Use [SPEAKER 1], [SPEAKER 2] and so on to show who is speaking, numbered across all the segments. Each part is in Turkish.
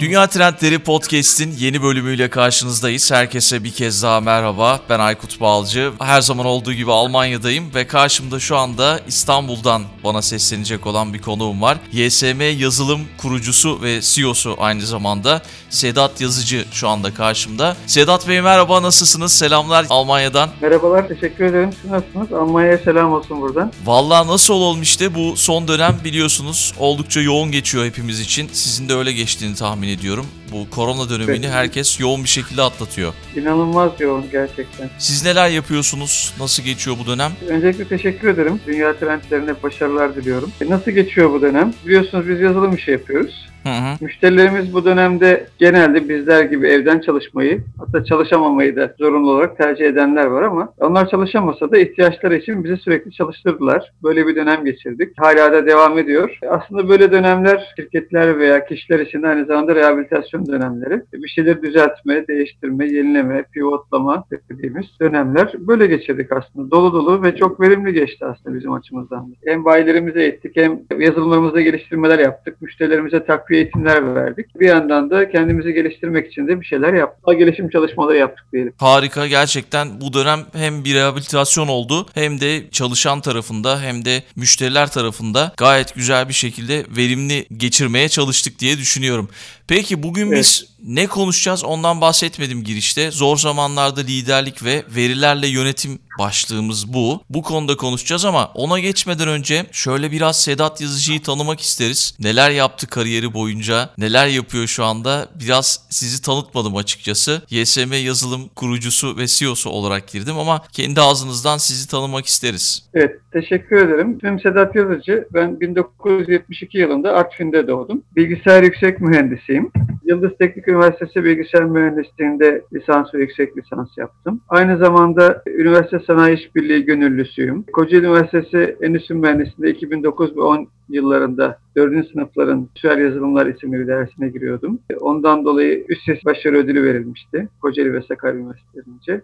[SPEAKER 1] Dünya Trendleri Podcast'in yeni bölümüyle karşınızdayız. Herkese bir kez daha merhaba. Ben Aykut Balcı. Her zaman olduğu gibi Almanya'dayım ve karşımda şu anda İstanbul'dan bana seslenecek olan bir konuğum var. YSM yazılım kurucusu ve CEO'su aynı zamanda Sedat Yazıcı şu anda karşımda. Sedat Bey merhaba nasılsınız? Selamlar Almanya'dan.
[SPEAKER 2] Merhabalar teşekkür ederim. Siz nasılsınız? Almanya'ya selam olsun buradan.
[SPEAKER 1] Valla nasıl olmuş işte bu son dönem biliyorsunuz oldukça yoğun geçiyor hepimiz için. Sizin de öyle geçtiğini tahmin tahmin ediyorum. Bu korona dönemini herkes yoğun bir şekilde atlatıyor.
[SPEAKER 2] İnanılmaz yoğun gerçekten.
[SPEAKER 1] Siz neler yapıyorsunuz? Nasıl geçiyor bu dönem?
[SPEAKER 2] Öncelikle teşekkür ederim. Dünya trendlerine başarılar diliyorum. E nasıl geçiyor bu dönem? Biliyorsunuz biz yazılım işi yapıyoruz. Hı hı. Müşterilerimiz bu dönemde genelde bizler gibi evden çalışmayı hatta çalışamamayı da zorunlu olarak tercih edenler var ama onlar çalışamasa da ihtiyaçları için bizi sürekli çalıştırdılar. Böyle bir dönem geçirdik. Hala da devam ediyor. Aslında böyle dönemler şirketler veya kişiler için aynı zamanda rehabilitasyon dönemleri. Bir şeyleri düzeltme, değiştirme, yenileme, pivotlama dediğimiz dönemler böyle geçirdik aslında. Dolu dolu ve çok verimli geçti aslında bizim açımızdan. Hem bayilerimize ettik hem yazılımlarımızda geliştirmeler yaptık. Müşterilerimize takviye eğitimler verdik. Bir yandan da kendimizi geliştirmek için de bir şeyler yaptık. Daha gelişim çalışmaları yaptık diyelim.
[SPEAKER 1] Harika gerçekten bu dönem hem bir rehabilitasyon oldu hem de çalışan tarafında hem de müşteriler tarafında gayet güzel bir şekilde verimli geçirmeye çalıştık diye düşünüyorum. Peki bugün evet. biz ne konuşacağız ondan bahsetmedim girişte. Zor zamanlarda liderlik ve verilerle yönetim başlığımız bu. Bu konuda konuşacağız ama ona geçmeden önce şöyle biraz Sedat Yazıcı'yı tanımak isteriz. Neler yaptı kariyeri boyunca, neler yapıyor şu anda biraz sizi tanıtmadım açıkçası. YSM yazılım kurucusu ve CEO'su olarak girdim ama kendi ağzınızdan sizi tanımak isteriz.
[SPEAKER 2] Evet, teşekkür ederim. Ben Sedat Yazıcı. Ben 1972 yılında Artvin'de doğdum. Bilgisayar yüksek mühendisiyim. Yıldız Teknik Üniversitesi Bilgisayar Mühendisliği'nde lisans ve yüksek lisans yaptım. Aynı zamanda Üniversite Sanayi İşbirliği gönüllüsüyüm. Kocaeli Üniversitesi Endüstri Mühendisliği'nde 2009 ve 10 yıllarında 4. sınıfların Tüel Yazılımlar isimli bir dersine giriyordum. E, ondan dolayı üst ses başarı ödülü verilmişti. Kocaeli ve Sakarya Üniversitelerince.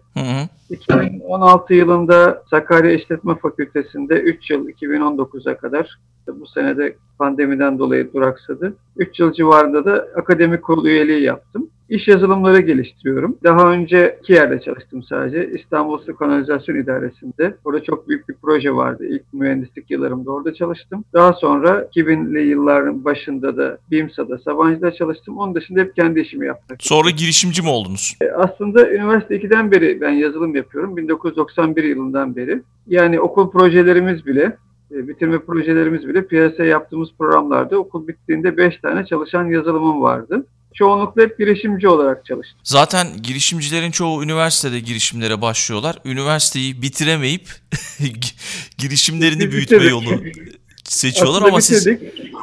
[SPEAKER 2] 2016 yılında Sakarya İşletme Fakültesi'nde 3 yıl 2019'a kadar e, bu senede pandemiden dolayı duraksadı. 3 yıl civarında da akademik kurulu üyeliği yaptım. İş yazılımları geliştiriyorum. Daha önce iki yerde çalıştım sadece. İstanbul Su Kanalizasyon İdaresi'nde. Orada çok büyük bir proje vardı. İlk mühendislik yıllarımda orada çalıştım. Daha sonra 2000'li yılların başında da BİMSA'da, Sabancı'da çalıştım. Onun dışında hep kendi işimi yaptım.
[SPEAKER 1] Sonra girişimci mi oldunuz?
[SPEAKER 2] E, aslında üniversite 2'den beri ben yazılım yapıyorum. 1991 yılından beri. Yani okul projelerimiz bile e, bitirme projelerimiz bile piyasaya yaptığımız programlarda okul bittiğinde 5 tane çalışan yazılımım vardı çoğunlukla hep girişimci olarak çalıştım.
[SPEAKER 1] Zaten girişimcilerin çoğu üniversitede girişimlere başlıyorlar. Üniversiteyi bitiremeyip girişimlerini büyütme yolu seçiyorlar ama siz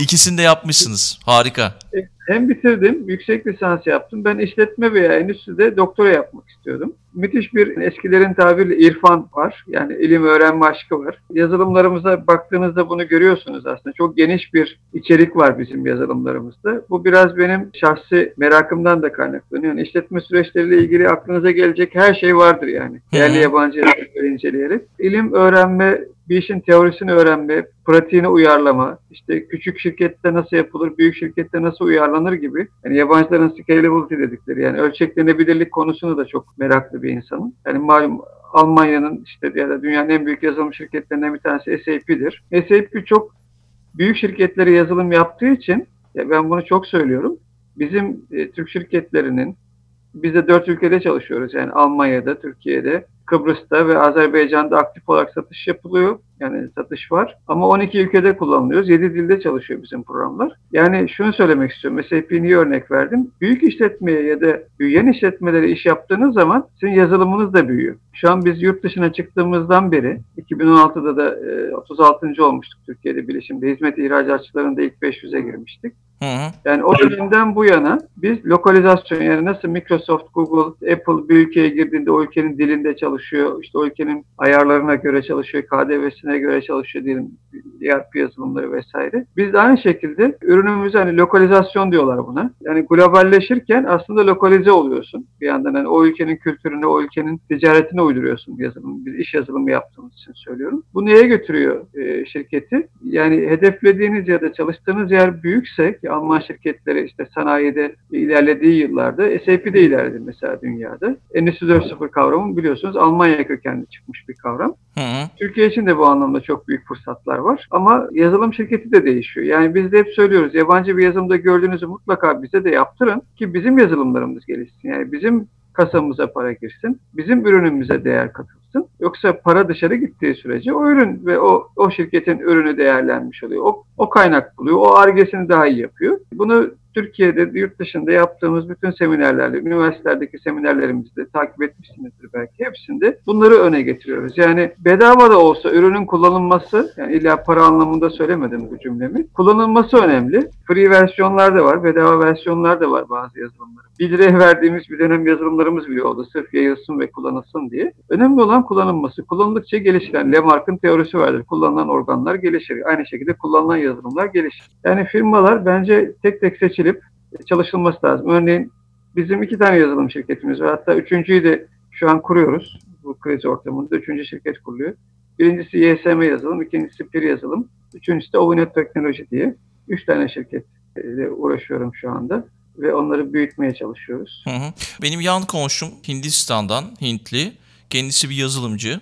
[SPEAKER 1] ikisini de yapmışsınız. Harika.
[SPEAKER 2] Hem bitirdim, yüksek lisans yaptım. Ben işletme veya endüstride doktora yapmak istedim istiyordum. Müthiş bir eskilerin tabiriyle irfan var. Yani ilim öğrenme aşkı var. Yazılımlarımıza baktığınızda bunu görüyorsunuz aslında. Çok geniş bir içerik var bizim yazılımlarımızda. Bu biraz benim şahsi merakımdan da kaynaklanıyor. Yani işletme süreçleriyle ilgili aklınıza gelecek her şey vardır yani. Yerli yabancı inceleyerek. İlim öğrenme bir işin teorisini öğrenme, pratiğini uyarlama, işte küçük şirkette nasıl yapılır, büyük şirkette nasıl uyarlanır gibi. Yani yabancıların scalability dedikleri yani ölçeklenebilirlik konusunu da çok meraklı bir insanım. Yani malum Almanya'nın işte ya da dünyanın en büyük yazılım şirketlerinden bir tanesi SAP'dir. SAP çok büyük şirketlere yazılım yaptığı için ya ben bunu çok söylüyorum. Bizim e, Türk şirketlerinin biz de dört ülkede çalışıyoruz. Yani Almanya'da, Türkiye'de, Kıbrıs'ta ve Azerbaycan'da aktif olarak satış yapılıyor. Yani satış var. Ama 12 ülkede kullanılıyoruz. 7 dilde çalışıyor bizim programlar. Yani şunu söylemek istiyorum. mesela SAP'niye örnek verdim. Büyük işletmeye ya da büyüyen işletmelere iş yaptığınız zaman sizin yazılımınız da büyüyor. Şu an biz yurt dışına çıktığımızdan beri 2016'da da 36. E, olmuştuk Türkiye'de bilişimde. Hizmet ihracatçılarında ilk 500'e girmiştik. Hı hı. Yani o dönemden bu yana biz lokalizasyon yani nasıl Microsoft, Google, Apple bir ülkeye girdiğinde o ülkenin dilinde çalışıyor. işte o ülkenin ayarlarına göre çalışıyor, KDV'sine göre çalışıyor diyelim ERP yazılımları vesaire. Biz de aynı şekilde ürünümüzü hani lokalizasyon diyorlar buna. Yani globalleşirken aslında lokalize oluyorsun. Bir yandan hani o ülkenin kültürünü, o ülkenin ticaretine uyduruyorsun yazılım. Biz iş yazılımı yaptığımız için söylüyorum. Bu neye götürüyor e, şirketi? Yani hedeflediğiniz ya da çalıştığınız yer büyükse, Alman şirketleri işte sanayide ilerlediği yıllarda SAP de ilerledi mesela dünyada. Endüstri 4.0 kavramı biliyorsunuz Almanya kökenli çıkmış bir kavram. Hı hı. Türkiye için de bu anlamda çok büyük fırsatlar var. Ama yazılım şirketi de değişiyor. Yani biz de hep söylüyoruz yabancı bir yazılımda gördüğünüzü mutlaka bize de yaptırın ki bizim yazılımlarımız gelişsin. Yani bizim kasamıza para girsin, bizim ürünümüze değer katılsın yapsın. Yoksa para dışarı gittiği sürece o ürün ve o, o şirketin ürünü değerlenmiş oluyor. O, o kaynak buluyor. O argesini daha iyi yapıyor. Bunu Türkiye'de, yurt dışında yaptığımız bütün seminerlerde, üniversitelerdeki seminerlerimizde takip etmişsinizdir belki hepsinde bunları öne getiriyoruz. Yani bedava da olsa ürünün kullanılması, yani illa para anlamında söylemedim bu cümlemi, kullanılması önemli. Free versiyonlar da var, bedava versiyonlar da var bazı yazılımlar. 1 liraya verdiğimiz bir dönem yazılımlarımız bile oldu sırf yayılsın ve kullanılsın diye. Önemli olan organ kullanılması kullanıldıkça gelişen Lamarck'ın teorisi vardır. Kullanılan organlar gelişir. Aynı şekilde kullanılan yazılımlar gelişir. Yani firmalar bence tek tek seçilip çalışılması lazım. Örneğin bizim iki tane yazılım şirketimiz var. Hatta üçüncüyü de şu an kuruyoruz. Bu kriz ortamında üçüncü şirket kuruluyor. Birincisi YSM yazılım, ikincisi PIR yazılım, üçüncüsü de Ovinet Teknoloji diye. Üç tane şirketle uğraşıyorum şu anda ve onları büyütmeye çalışıyoruz.
[SPEAKER 1] Hı hı. Benim yan komşum Hindistan'dan Hintli Kendisi bir yazılımcı.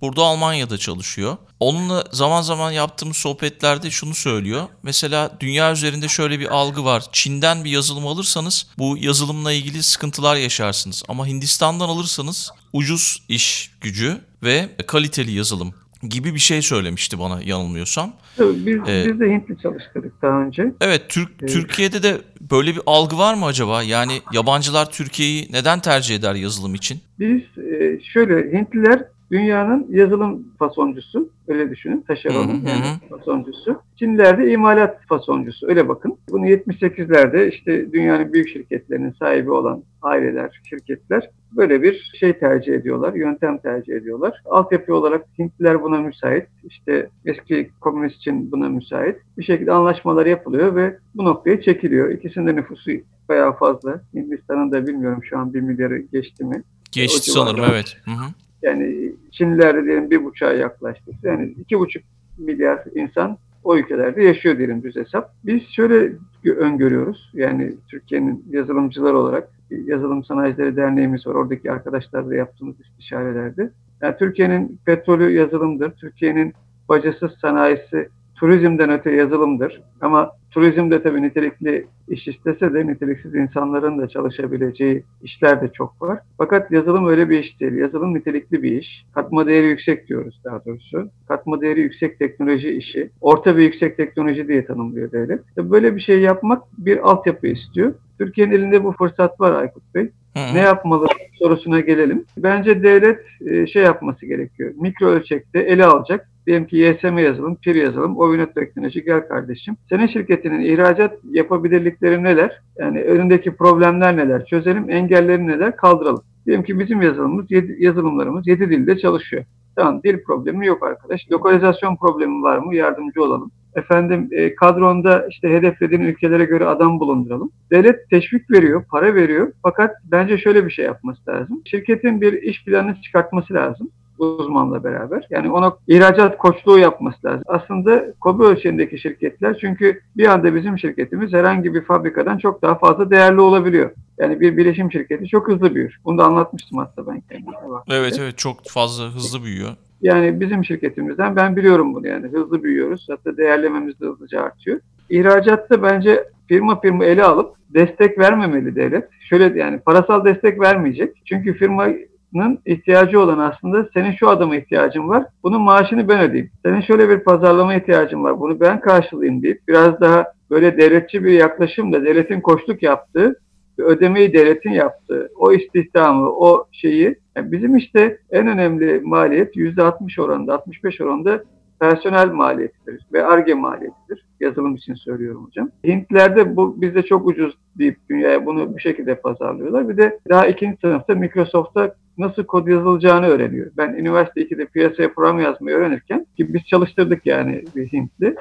[SPEAKER 1] Burada Almanya'da çalışıyor. Onunla zaman zaman yaptığımız sohbetlerde şunu söylüyor. Mesela dünya üzerinde şöyle bir algı var. Çin'den bir yazılım alırsanız bu yazılımla ilgili sıkıntılar yaşarsınız. Ama Hindistan'dan alırsanız ucuz iş gücü ve kaliteli yazılım gibi bir şey söylemişti bana yanılmıyorsam.
[SPEAKER 2] Biz, ee, biz de Hintli çalıştırdık daha önce.
[SPEAKER 1] Evet, Türk ee, Türkiye'de de böyle bir algı var mı acaba? Yani yabancılar Türkiye'yi neden tercih eder yazılım için?
[SPEAKER 2] Biz e, şöyle Hintliler Dünyanın yazılım fasoncusu öyle düşünün. Taşeronu yani fasoncusu. Çinlilerde imalat fasoncusu öyle bakın. Bunu 78'lerde işte dünyanın büyük şirketlerinin sahibi olan aileler, şirketler böyle bir şey tercih ediyorlar, yöntem tercih ediyorlar. Altyapı olarak Hintliler buna müsait, işte eski komünist için buna müsait. Bir şekilde anlaşmalar yapılıyor ve bu noktaya çekiliyor. İkisinin de nüfusu bayağı fazla. Hindistan'ın da bilmiyorum şu an bir milyarı geçti mi.
[SPEAKER 1] Geçti sanırım evet. Hı hı.
[SPEAKER 2] Yani Çinliler diyelim bir buçuğa yaklaştı. Yani iki buçuk milyar insan o ülkelerde yaşıyor diyelim düz hesap. Biz şöyle öngörüyoruz. Yani Türkiye'nin yazılımcılar olarak Yazılım Sanayicileri Derneğimiz var. Oradaki arkadaşlarla yaptığımız istişarelerde. Yani Türkiye'nin petrolü yazılımdır. Türkiye'nin bacasız sanayisi turizmden öte yazılımdır. Ama turizm de tabii nitelikli iş istese de niteliksiz insanların da çalışabileceği işler de çok var. Fakat yazılım öyle bir iş değil. Yazılım nitelikli bir iş. Katma değeri yüksek diyoruz daha doğrusu. Katma değeri yüksek teknoloji işi. Orta ve yüksek teknoloji diye tanımlıyor devlet. E, böyle bir şey yapmak bir altyapı istiyor. Türkiye'nin elinde bu fırsat var Aykut Bey. Ne yapmalı sorusuna gelelim. Bence devlet e, şey yapması gerekiyor. Mikro ölçekte ele alacak Diyelim ki YSM yazılım, PIR yazılım, Ovinet teknoloji gel kardeşim. Senin şirketinin ihracat yapabilirlikleri neler? Yani önündeki problemler neler? Çözelim, engelleri neler? Kaldıralım. Diyelim ki bizim yazılımımız, yazılımlarımız 7 dilde çalışıyor. Tamam dil problemi yok arkadaş. Lokalizasyon problemi var mı? Yardımcı olalım. Efendim e, kadronda işte hedeflediğin ülkelere göre adam bulunduralım. Devlet teşvik veriyor, para veriyor. Fakat bence şöyle bir şey yapması lazım. Şirketin bir iş planını çıkartması lazım uzmanla beraber. Yani ona ihracat koçluğu yapması lazım. Aslında kobi ölçeğindeki şirketler çünkü bir anda bizim şirketimiz herhangi bir fabrikadan çok daha fazla değerli olabiliyor. Yani bir bilişim şirketi çok hızlı büyür. Bunu da anlatmıştım hatta ben kendime.
[SPEAKER 1] Evet evet çok fazla hızlı büyüyor.
[SPEAKER 2] Yani bizim şirketimizden ben biliyorum bunu yani hızlı büyüyoruz. Hatta değerlememiz de hızlıca artıyor. İhracatta bence firma firma ele alıp destek vermemeli devlet. Şöyle yani parasal destek vermeyecek. Çünkü firma bunun ihtiyacı olan aslında senin şu adama ihtiyacın var. Bunun maaşını ben ödeyeyim. Senin şöyle bir pazarlama ihtiyacın var. Bunu ben karşılayayım deyip biraz daha böyle devletçi bir yaklaşımla devletin koşluk yaptığı ve ödemeyi devletin yaptığı o istihdamı, o şeyi yani bizim işte en önemli maliyet %60 oranında, 65 oranında personel maliyetidir ve arge maliyetidir. Yazılım için söylüyorum hocam. Hintlerde bu bizde çok ucuz deyip dünyaya bunu bir şekilde pazarlıyorlar. Bir de daha ikinci sınıfta Microsoft'ta nasıl kod yazılacağını öğreniyor. Ben üniversite 2'de piyasaya program yazmayı öğrenirken ki biz çalıştırdık yani bir Hintli.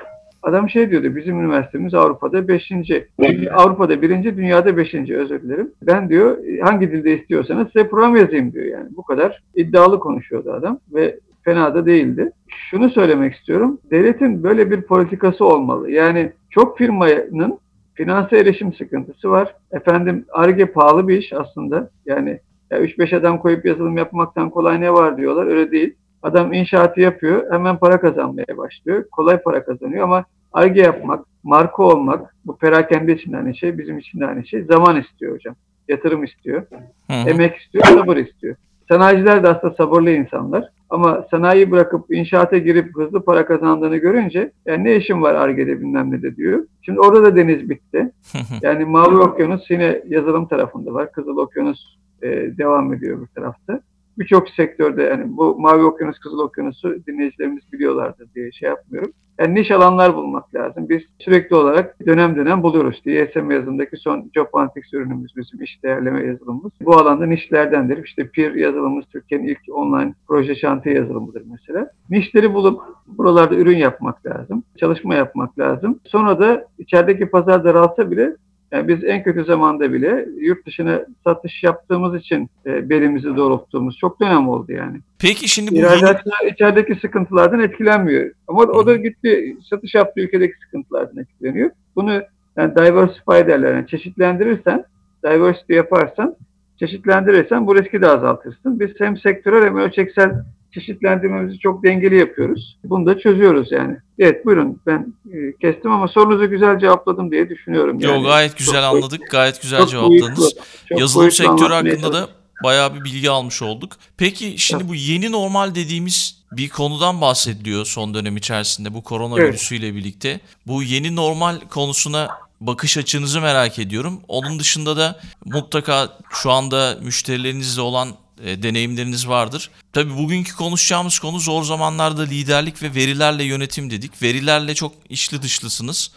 [SPEAKER 2] Adam şey diyordu bizim üniversitemiz Avrupa'da beşinci Avrupa'da birinci dünyada beşinci özür dilerim. Ben diyor hangi dilde istiyorsanız size program yazayım diyor yani. Bu kadar iddialı konuşuyordu adam ve fena da değildi. Şunu söylemek istiyorum. Devletin böyle bir politikası olmalı. Yani çok firmanın finanse erişim sıkıntısı var. Efendim ARGE pahalı bir iş aslında. Yani ya 3-5 adam koyup yazılım yapmaktan kolay ne var diyorlar. Öyle değil. Adam inşaatı yapıyor, hemen para kazanmaya başlıyor. Kolay para kazanıyor ama ARGE yapmak, marka olmak, bu perakende için aynı şey, bizim için aynı şey. Zaman istiyor hocam. Yatırım istiyor. Hı-hı. Emek istiyor, sabır istiyor. Sanayiciler de aslında sabırlı insanlar. Ama sanayi bırakıp inşaata girip hızlı para kazandığını görünce yani ne işim var Arge'de bilmem ne de diyor. Şimdi orada da deniz bitti. Yani Mavi Okyanus yine yazılım tarafında var. Kızıl Okyanus e, devam ediyor bir tarafta birçok sektörde yani bu Mavi Okyanus, Kızıl Okyanus'u dinleyicilerimiz biliyorlardır diye şey yapmıyorum. Yani niş alanlar bulmak lazım. Biz sürekli olarak dönem dönem buluyoruz. DSM yazılımdaki son Job Antics ürünümüz bizim iş değerleme yazılımımız. Bu alanda nişlerdendir. İşte Peer yazılımımız Türkiye'nin ilk online proje şantiye yazılımıdır mesela. Nişleri bulup buralarda ürün yapmak lazım. Çalışma yapmak lazım. Sonra da içerideki pazar daralsa bile yani biz en kötü zamanda bile yurt dışına satış yaptığımız için e, belimizi doğrulttuğumuz çok dönem oldu yani. Peki şimdi bu... İhracatçılar içerideki sıkıntılardan etkilenmiyor. Ama o da gitti satış yaptığı ülkedeki sıkıntılardan etkileniyor. Bunu yani diversify derler. Yani çeşitlendirirsen, diversity yaparsan, çeşitlendirirsen bu riski de azaltırsın. Biz hem sektörel hem ölçeksel çeşitlendirmemizi çok dengeli yapıyoruz. Bunu da çözüyoruz yani. Evet buyurun ben e, kestim ama sorunuzu güzel cevapladım diye düşünüyorum. Yani.
[SPEAKER 1] Yo gayet güzel çok, anladık. Gayet güzel çok cevapladınız. Boyutlu, çok Yazılım sektörü hakkında da bayağı bir bilgi almış olduk. Peki şimdi bu yeni normal dediğimiz bir konudan bahsediliyor son dönem içerisinde bu koronavirüsüyle evet. birlikte. Bu yeni normal konusuna bakış açınızı merak ediyorum. Onun dışında da mutlaka şu anda müşterilerinizle olan e, deneyimleriniz vardır. Tabi bugünkü konuşacağımız konu zor zamanlarda liderlik ve verilerle yönetim dedik. Verilerle çok içli dışlısınız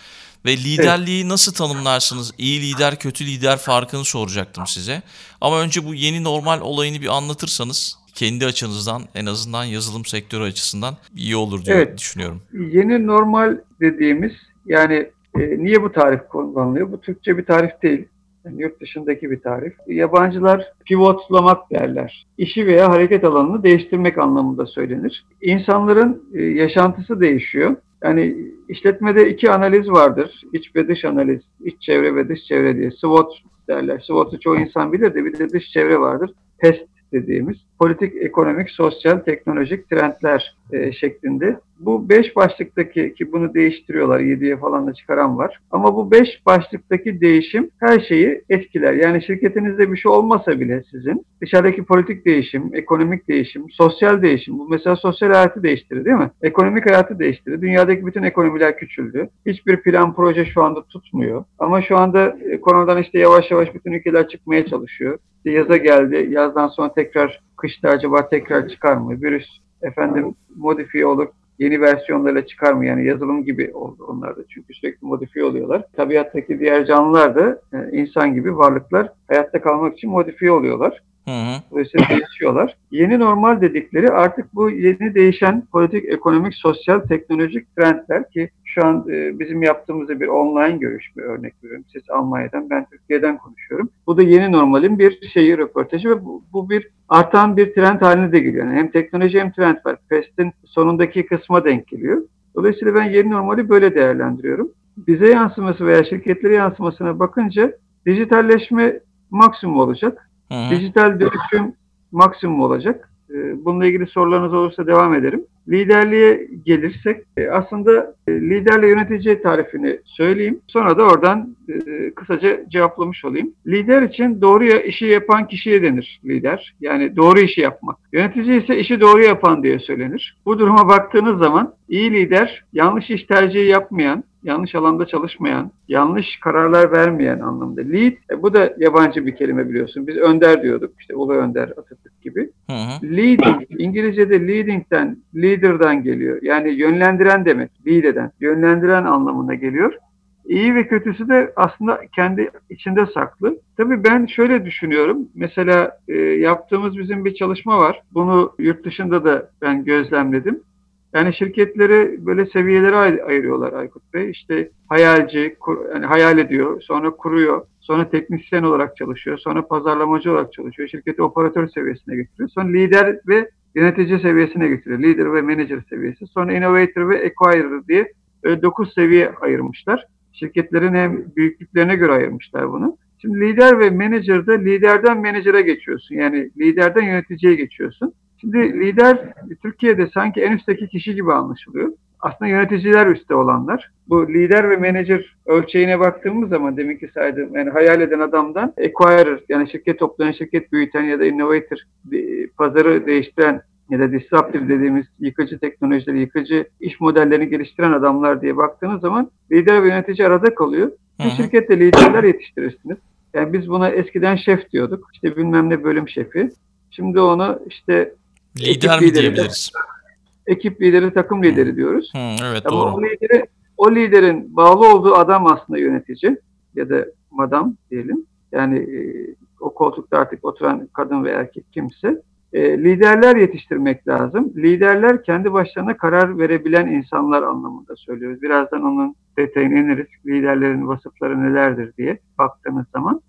[SPEAKER 1] ve liderliği nasıl tanımlarsınız? İyi lider, kötü lider farkını soracaktım size. Ama önce bu yeni normal olayını bir anlatırsanız kendi açınızdan en azından yazılım sektörü açısından iyi olur diye evet. düşünüyorum.
[SPEAKER 2] Yeni normal dediğimiz yani e, niye bu tarif kullanılıyor? Bu Türkçe bir tarif değil. Yani yurt dışındaki bir tarif. Yabancılar pivotlamak derler. İşi veya hareket alanını değiştirmek anlamında söylenir. İnsanların e, yaşantısı değişiyor. Yani işletmede iki analiz vardır. İç ve dış analiz, İç çevre ve dış çevre diye. SWOT derler. SWOT'u çoğu insan bilir de bir de dış çevre vardır. PEST dediğimiz politik, ekonomik, sosyal, teknolojik trendler e, şeklinde. Bu beş başlıktaki ki bunu değiştiriyorlar, yediye falan da çıkaran var. Ama bu beş başlıktaki değişim her şeyi etkiler. Yani şirketinizde bir şey olmasa bile sizin dışarıdaki politik değişim, ekonomik değişim, sosyal değişim. Bu mesela sosyal hayatı değiştirir değil mi? Ekonomik hayatı değiştirir. Dünyadaki bütün ekonomiler küçüldü. Hiçbir plan, proje şu anda tutmuyor. Ama şu anda e, koronadan işte yavaş yavaş bütün ülkeler çıkmaya çalışıyor. İşte yaza geldi. Yazdan sonra tekrar kışta acaba tekrar çıkar mı? Virüs efendim modifiye olur yeni versiyonlarıyla çıkar mı? Yani yazılım gibi oldu onlar da. Çünkü sürekli modifiye oluyorlar. Tabiattaki diğer canlılar da e, insan gibi varlıklar hayatta kalmak için modifiye oluyorlar. Dolayısıyla değişiyorlar. Yeni normal dedikleri artık bu yeni değişen politik, ekonomik, sosyal, teknolojik trendler ki şu an e, bizim yaptığımızda bir online görüşme örnek veriyorum. Siz Almanya'dan, ben Türkiye'den konuşuyorum. Bu da yeni normalin bir şeyi röportajı ve bu, bu bir artan bir trend haline de geliyor. Yani hem teknoloji hem trend var. PES'in sonundaki kısma denk geliyor. Dolayısıyla ben yeni normali böyle değerlendiriyorum. Bize yansıması veya şirketlere yansımasına bakınca dijitalleşme maksimum olacak. Hı-hı. Dijital dönüşüm maksimum olacak. Ee, bununla ilgili sorularınız olursa devam ederim. Liderliğe gelirsek e, aslında e, liderle yönetici tarifini söyleyeyim. Sonra da oradan e, kısaca cevaplamış olayım. Lider için doğru işi yapan kişiye denir lider. Yani doğru işi yapmak. Yönetici ise işi doğru yapan diye söylenir. Bu duruma baktığınız zaman iyi lider yanlış iş tercihi yapmayan, yanlış alanda çalışmayan, yanlış kararlar vermeyen anlamda. Lead, e, bu da yabancı bir kelime biliyorsun. Biz önder diyorduk işte Ulu Önder, Atatürk gibi. Hı hı. Leading, İngilizce'de leading'den, leader'dan geliyor. Yani yönlendiren demek, lead eden, yönlendiren anlamına geliyor. İyi ve kötüsü de aslında kendi içinde saklı. Tabii ben şöyle düşünüyorum. Mesela e, yaptığımız bizim bir çalışma var. Bunu yurt dışında da ben gözlemledim. Yani şirketleri böyle seviyelere ay- ayırıyorlar Aykut Bey. İşte hayalci, kur, yani hayal ediyor, sonra kuruyor, sonra teknisyen olarak çalışıyor, sonra pazarlamacı olarak çalışıyor. Şirketi operatör seviyesine getiriyor. Sonra lider ve yönetici seviyesine getiriyor. Lider ve manager seviyesi. Sonra innovator ve acquirer diye 9 e, seviye ayırmışlar. Şirketlerin hem büyüklüklerine göre ayırmışlar bunu. Şimdi lider ve manager'da liderden manager'a geçiyorsun. Yani liderden yöneticiye geçiyorsun. Şimdi lider Türkiye'de sanki en üstteki kişi gibi anlaşılıyor. Aslında yöneticiler üstte olanlar. Bu lider ve menajer ölçeğine baktığımız zaman deminki ki saydığım yani hayal eden adamdan acquirer yani şirket toplayan, şirket büyüten ya da innovator pazarı değiştiren ya da disruptive dediğimiz yıkıcı teknolojileri, yıkıcı iş modellerini geliştiren adamlar diye baktığınız zaman lider ve yönetici arada kalıyor. Bir şirkette liderler yetiştirirsiniz. Yani biz buna eskiden şef diyorduk. İşte bilmem ne bölüm şefi. Şimdi onu işte Lider ekip mi lideri diyebiliriz? ekip lideri, takım lideri hmm. diyoruz. Hı, hmm, evet Ama doğru. O, lideri, o liderin bağlı olduğu adam aslında yönetici ya da madam diyelim. Yani e, o koltukta artık oturan kadın ve erkek kimse. E, liderler yetiştirmek lazım. Liderler kendi başlarına karar verebilen insanlar anlamında söylüyoruz. Birazdan onun detayını ineriz liderlerin vasıfları nelerdir diye baktığınız zaman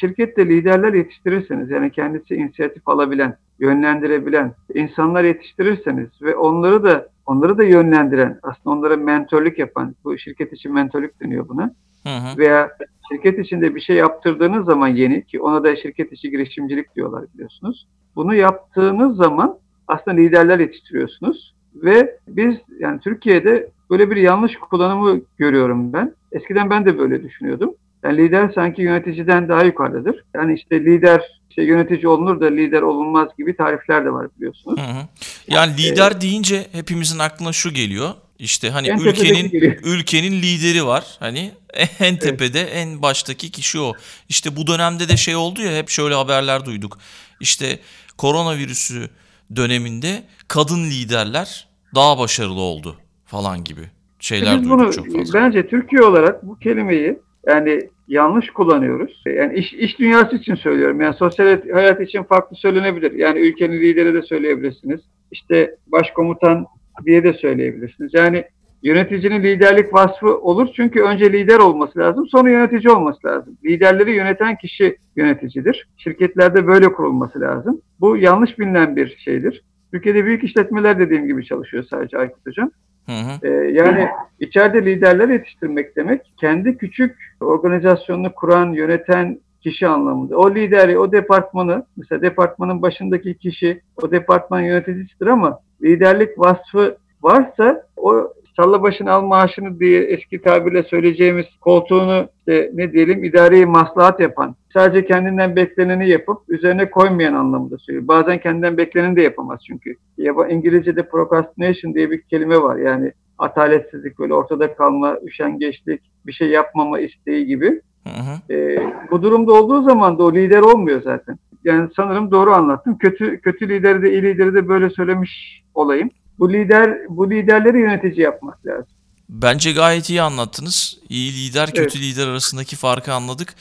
[SPEAKER 2] şirkette liderler yetiştirirseniz yani kendisi inisiyatif alabilen, yönlendirebilen insanlar yetiştirirseniz ve onları da onları da yönlendiren, aslında onlara mentorluk yapan, bu şirket için mentorluk deniyor buna. Hı hı. Veya şirket içinde bir şey yaptırdığınız zaman yeni ki ona da şirket içi girişimcilik diyorlar biliyorsunuz. Bunu yaptığınız zaman aslında liderler yetiştiriyorsunuz ve biz yani Türkiye'de Böyle bir yanlış kullanımı görüyorum ben. Eskiden ben de böyle düşünüyordum. Yani lider sanki yöneticiden daha yukarıdadır. Yani işte lider işte yönetici olunur da lider olunmaz gibi tarifler de var biliyorsunuz.
[SPEAKER 1] Hı hı. Yani ee, lider deyince hepimizin aklına şu geliyor. İşte hani ülkenin ülkenin lideri var. Hani en tepede evet. en baştaki kişi o. İşte bu dönemde de şey oldu ya hep şöyle haberler duyduk. İşte koronavirüsü döneminde kadın liderler daha başarılı oldu falan gibi e, şeyler Biz bunu, çok fazla.
[SPEAKER 2] Bence Türkiye olarak bu kelimeyi yani yanlış kullanıyoruz. Yani iş, iş dünyası için söylüyorum. Yani sosyal hayat için farklı söylenebilir. Yani ülkenin lideri de söyleyebilirsiniz. İşte başkomutan diye de söyleyebilirsiniz. Yani yöneticinin liderlik vasfı olur çünkü önce lider olması lazım, sonra yönetici olması lazım. Liderleri yöneten kişi yöneticidir. Şirketlerde böyle kurulması lazım. Bu yanlış bilinen bir şeydir. Türkiye'de büyük işletmeler dediğim gibi çalışıyor sadece Aykut Hocam. Hı hı. Ee, yani içeride liderler yetiştirmek demek kendi küçük organizasyonunu kuran, yöneten kişi anlamında. O lideri, o departmanı, mesela departmanın başındaki kişi o departman yöneticisidir ama liderlik vasfı varsa o salla başını al maaşını diye eski tabirle söyleyeceğimiz koltuğunu işte ne diyelim idareyi maslahat yapan, sadece kendinden bekleneni yapıp üzerine koymayan anlamında söylüyor. Bazen kendinden bekleneni de yapamaz çünkü. Yaba İngilizce'de procrastination diye bir kelime var. Yani ataletsizlik, böyle ortada kalma, üşengeçlik, bir şey yapmama isteği gibi. Hı hı. Ee, bu durumda olduğu zaman da o lider olmuyor zaten. Yani sanırım doğru anlattım. Kötü kötü lideri de iyi lideri de böyle söylemiş olayım. Bu lider bu liderleri yönetici yapmak lazım.
[SPEAKER 1] Bence gayet iyi anlattınız. İyi lider kötü evet. lider arasındaki farkı anladık.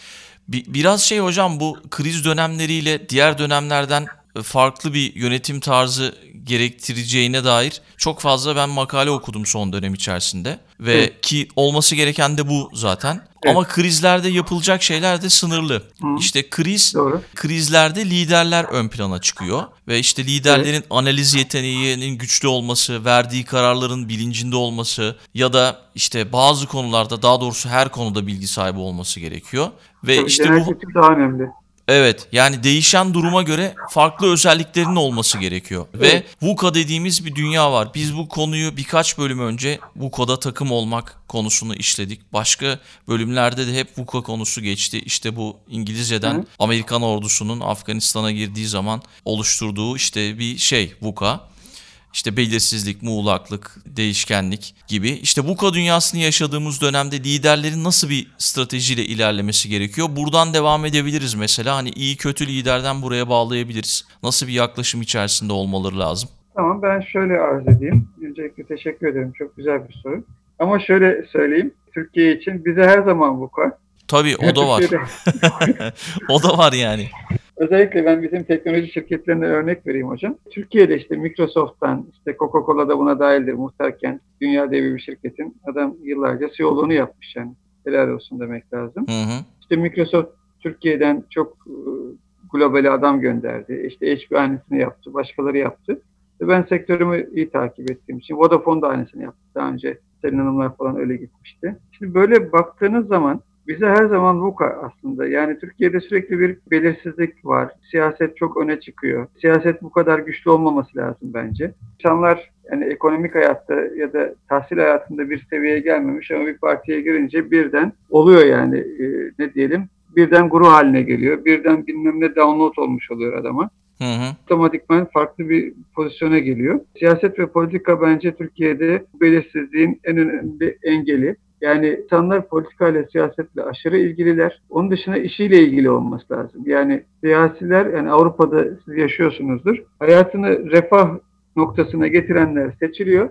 [SPEAKER 1] Biraz şey hocam bu kriz dönemleriyle diğer dönemlerden e, farklı bir yönetim tarzı gerektireceğine dair çok fazla ben makale okudum son dönem içerisinde ve Hı. ki olması gereken de bu zaten. Evet. Ama krizlerde yapılacak şeyler de sınırlı. Hı. İşte kriz Doğru. krizlerde liderler ön plana çıkıyor ve işte liderlerin evet. analiz yeteneğinin güçlü olması, verdiği kararların bilincinde olması ya da işte bazı konularda daha doğrusu her konuda bilgi sahibi olması gerekiyor ve
[SPEAKER 2] Tabii işte bu daha önemli.
[SPEAKER 1] Evet yani değişen duruma göre farklı özelliklerinin olması gerekiyor. Ve VUCA dediğimiz bir dünya var. Biz bu konuyu birkaç bölüm önce VUCA'da takım olmak konusunu işledik. Başka bölümlerde de hep VUCA konusu geçti. İşte bu İngilizceden Amerikan ordusunun Afganistan'a girdiği zaman oluşturduğu işte bir şey VUCA. İşte belirsizlik, muğlaklık, değişkenlik gibi. İşte VUCA dünyasını yaşadığımız dönemde liderlerin nasıl bir stratejiyle ilerlemesi gerekiyor? Buradan devam edebiliriz mesela. Hani iyi kötü liderden buraya bağlayabiliriz. Nasıl bir yaklaşım içerisinde olmaları lazım?
[SPEAKER 2] Tamam ben şöyle arz edeyim. Öncelikle teşekkür ederim. Çok güzel bir soru. Ama şöyle söyleyeyim. Türkiye için bize her zaman VUCA.
[SPEAKER 1] Tabii o da var. o da var yani.
[SPEAKER 2] Özellikle ben bizim teknoloji şirketlerine örnek vereyim hocam. Türkiye'de işte Microsoft'tan, işte coca Cola da buna dahildir muhtarken dünya devi bir şirketin adam yıllarca CEO'luğunu yapmış yani. Helal olsun demek lazım. Hı hı. İşte Microsoft Türkiye'den çok e, globali adam gönderdi. İşte HP aynısını yaptı, başkaları yaptı. Ben sektörümü iyi takip ettiğim için Vodafone da aynısını yaptı. Daha önce Selin Hanımlar falan öyle gitmişti. Şimdi böyle baktığınız zaman bize her zaman VUCA aslında. Yani Türkiye'de sürekli bir belirsizlik var. Siyaset çok öne çıkıyor. Siyaset bu kadar güçlü olmaması lazım bence. İnsanlar yani ekonomik hayatta ya da tahsil hayatında bir seviyeye gelmemiş ama bir partiye girince birden oluyor yani e, ne diyelim birden guru haline geliyor. Birden bilmem ne download olmuş oluyor adama. Hı hı. Otomatikman farklı bir pozisyona geliyor. Siyaset ve politika bence Türkiye'de belirsizliğin en önemli engeli. Yani tanımlar politikayla, siyasetle aşırı ilgililer. Onun dışında işiyle ilgili olması lazım. Yani siyasiler, yani Avrupa'da siz yaşıyorsunuzdur. Hayatını refah noktasına getirenler seçiliyor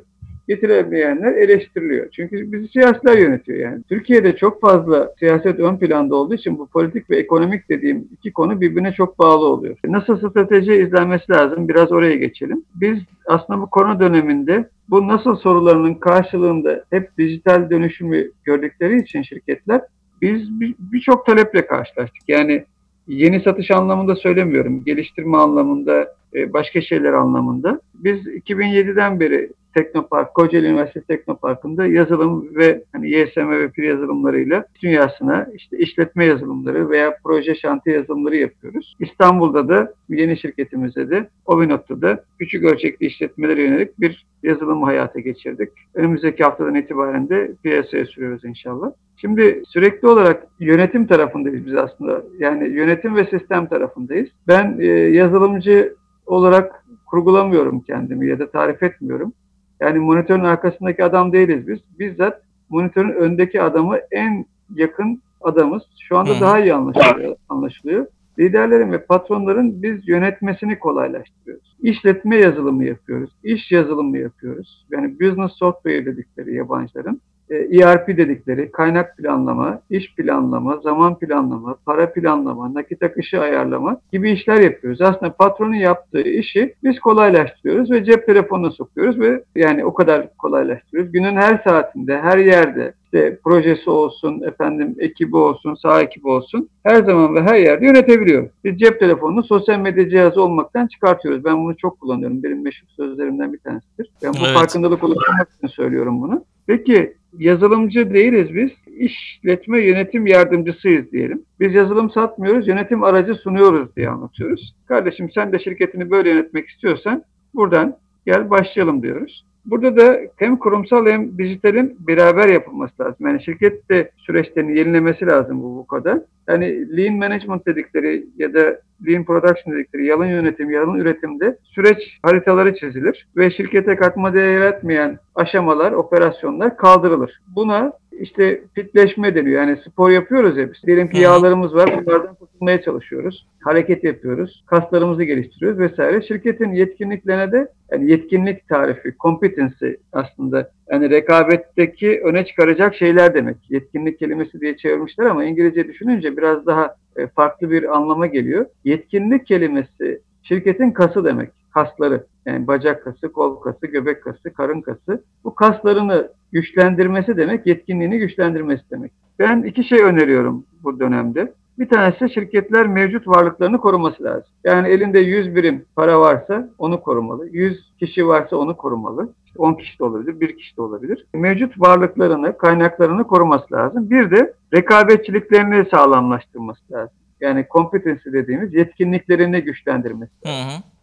[SPEAKER 2] getiremeyenler eleştiriliyor. Çünkü bizi siyasiler yönetiyor yani. Türkiye'de çok fazla siyaset ön planda olduğu için bu politik ve ekonomik dediğim iki konu birbirine çok bağlı oluyor. Nasıl strateji izlenmesi lazım? Biraz oraya geçelim. Biz aslında bu korona döneminde bu nasıl sorularının karşılığında hep dijital dönüşümü gördükleri için şirketler biz birçok taleple karşılaştık. Yani yeni satış anlamında söylemiyorum. Geliştirme anlamında, e, başka şeyler anlamında. Biz 2007'den beri Teknopark, Kocaeli Üniversitesi Teknopark'ında yazılım ve hani YSM ve PIR yazılımlarıyla dünyasına işte işletme yazılımları veya proje şanti yazılımları yapıyoruz. İstanbul'da da yeni şirketimizde de Ovinot'ta da küçük ölçekli işletmelere yönelik bir yazılımı hayata geçirdik. Önümüzdeki haftadan itibaren de piyasaya sürüyoruz inşallah. Şimdi sürekli olarak yönetim tarafındayız biz aslında. Yani yönetim ve sistem tarafındayız. Ben e, yazılımcı olarak kurgulamıyorum kendimi ya da tarif etmiyorum. Yani monitörün arkasındaki adam değiliz biz. Bizzat monitörün öndeki adamı en yakın adamız. Şu anda hmm. daha iyi anlaşılıyor. anlaşılıyor. Liderlerin ve patronların biz yönetmesini kolaylaştırıyoruz. İşletme yazılımı yapıyoruz. İş yazılımı yapıyoruz. Yani business software dedikleri yabancıların. ERP e dedikleri kaynak planlama, iş planlama, zaman planlama, para planlama, nakit akışı ayarlama gibi işler yapıyoruz. Aslında patronun yaptığı işi biz kolaylaştırıyoruz ve cep telefonuna sokuyoruz ve yani o kadar kolaylaştırıyoruz. Günün her saatinde, her yerde işte projesi olsun, efendim ekibi olsun, sağ ekibi olsun her zaman ve her yerde yönetebiliyor. Biz cep telefonunu sosyal medya cihazı olmaktan çıkartıyoruz. Ben bunu çok kullanıyorum. Benim meşhur sözlerimden bir tanesidir. Ben bu evet. farkındalık oluşturmak için söylüyorum bunu. Peki yazılımcı değiliz biz. İşletme yönetim yardımcısıyız diyelim. Biz yazılım satmıyoruz, yönetim aracı sunuyoruz diye anlatıyoruz. Kardeşim sen de şirketini böyle yönetmek istiyorsan buradan gel başlayalım diyoruz. Burada da hem kurumsal hem dijitalin beraber yapılması lazım. Yani şirket de süreçlerini yenilemesi lazım bu VUCA'da. Yani lean management dedikleri ya da lean production dedikleri yalın yönetim, yalın üretimde süreç haritaları çizilir ve şirkete katma değer etmeyen aşamalar, operasyonlar kaldırılır. Buna işte fitleşme deniyor. Yani spor yapıyoruz ya biz. Diyelim ki yağlarımız var. Bunlardan kurtulmaya çalışıyoruz. Hareket yapıyoruz. Kaslarımızı geliştiriyoruz vesaire. Şirketin yetkinliklerine de yani yetkinlik tarifi, competency aslında yani rekabetteki öne çıkaracak şeyler demek. Yetkinlik kelimesi diye çevirmişler ama İngilizce düşününce biraz daha e, farklı bir anlama geliyor. Yetkinlik kelimesi şirketin kası demek kasları yani bacak kası, kol kası, göbek kası, karın kası bu kaslarını güçlendirmesi demek, yetkinliğini güçlendirmesi demek. Ben iki şey öneriyorum bu dönemde. Bir tanesi şirketler mevcut varlıklarını koruması lazım. Yani elinde 100 birim para varsa onu korumalı. 100 kişi varsa onu korumalı. 10 kişi de olabilir, 1 kişi de olabilir. Mevcut varlıklarını, kaynaklarını koruması lazım. Bir de rekabetçiliklerini sağlamlaştırması lazım. Yani competency dediğimiz yetkinliklerini güçlendirmesi lazım. Hı hı.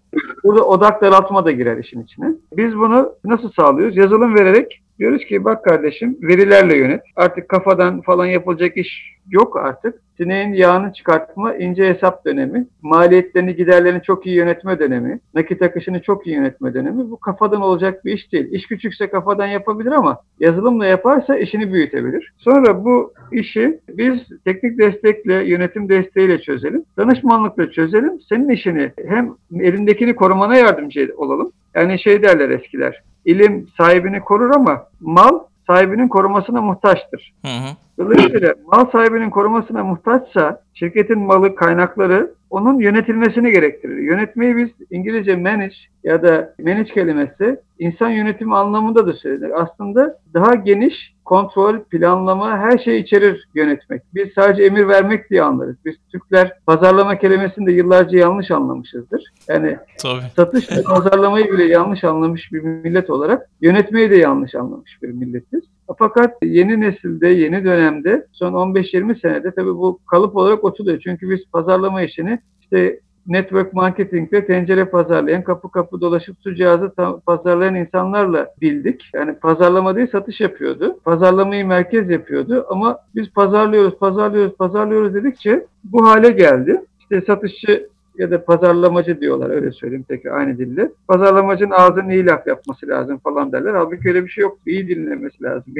[SPEAKER 2] Burada odak daraltma da girer işin içine. Biz bunu nasıl sağlıyoruz? Yazılım vererek Diyoruz ki bak kardeşim verilerle yönet. Artık kafadan falan yapılacak iş yok artık. Sineğin yağını çıkartma ince hesap dönemi, maliyetlerini giderlerini çok iyi yönetme dönemi, nakit akışını çok iyi yönetme dönemi. Bu kafadan olacak bir iş değil. İş küçükse kafadan yapabilir ama yazılımla yaparsa işini büyütebilir. Sonra bu işi biz teknik destekle, yönetim desteğiyle çözelim. Danışmanlıkla çözelim. Senin işini hem elindekini korumana yardımcı olalım. Yani şey derler eskiler ilim sahibini korur ama mal sahibinin korumasına muhtaçtır. Hı hı. Dolayısıyla mal sahibinin korumasına muhtaçsa şirketin malı kaynakları onun yönetilmesini gerektirir. Yönetmeyi biz İngilizce manage ya da manage kelimesi insan yönetimi anlamında da söylenir. Aslında daha geniş kontrol, planlama her şeyi içerir yönetmek. Biz sadece emir vermek diye anlarız. Biz Türkler pazarlama kelimesini de yıllarca yanlış anlamışızdır. Yani Tabii. satış ve pazarlamayı bile yanlış anlamış bir millet olarak yönetmeyi de yanlış anlamış bir milletiz. Fakat yeni nesilde, yeni dönemde son 15-20 senede tabii bu kalıp olarak oturuyor. Çünkü biz pazarlama işini işte network marketingle tencere pazarlayan, kapı kapı dolaşıp su cihazı pazarlayan insanlarla bildik. Yani pazarlama değil satış yapıyordu. Pazarlamayı merkez yapıyordu ama biz pazarlıyoruz, pazarlıyoruz, pazarlıyoruz dedikçe bu hale geldi. İşte satışçı ya da pazarlamacı diyorlar öyle söyleyeyim tekrar aynı dille. Pazarlamacının ağzının iyi laf yapması lazım falan derler. Halbuki öyle bir şey yok. İyi dinlemesi lazım.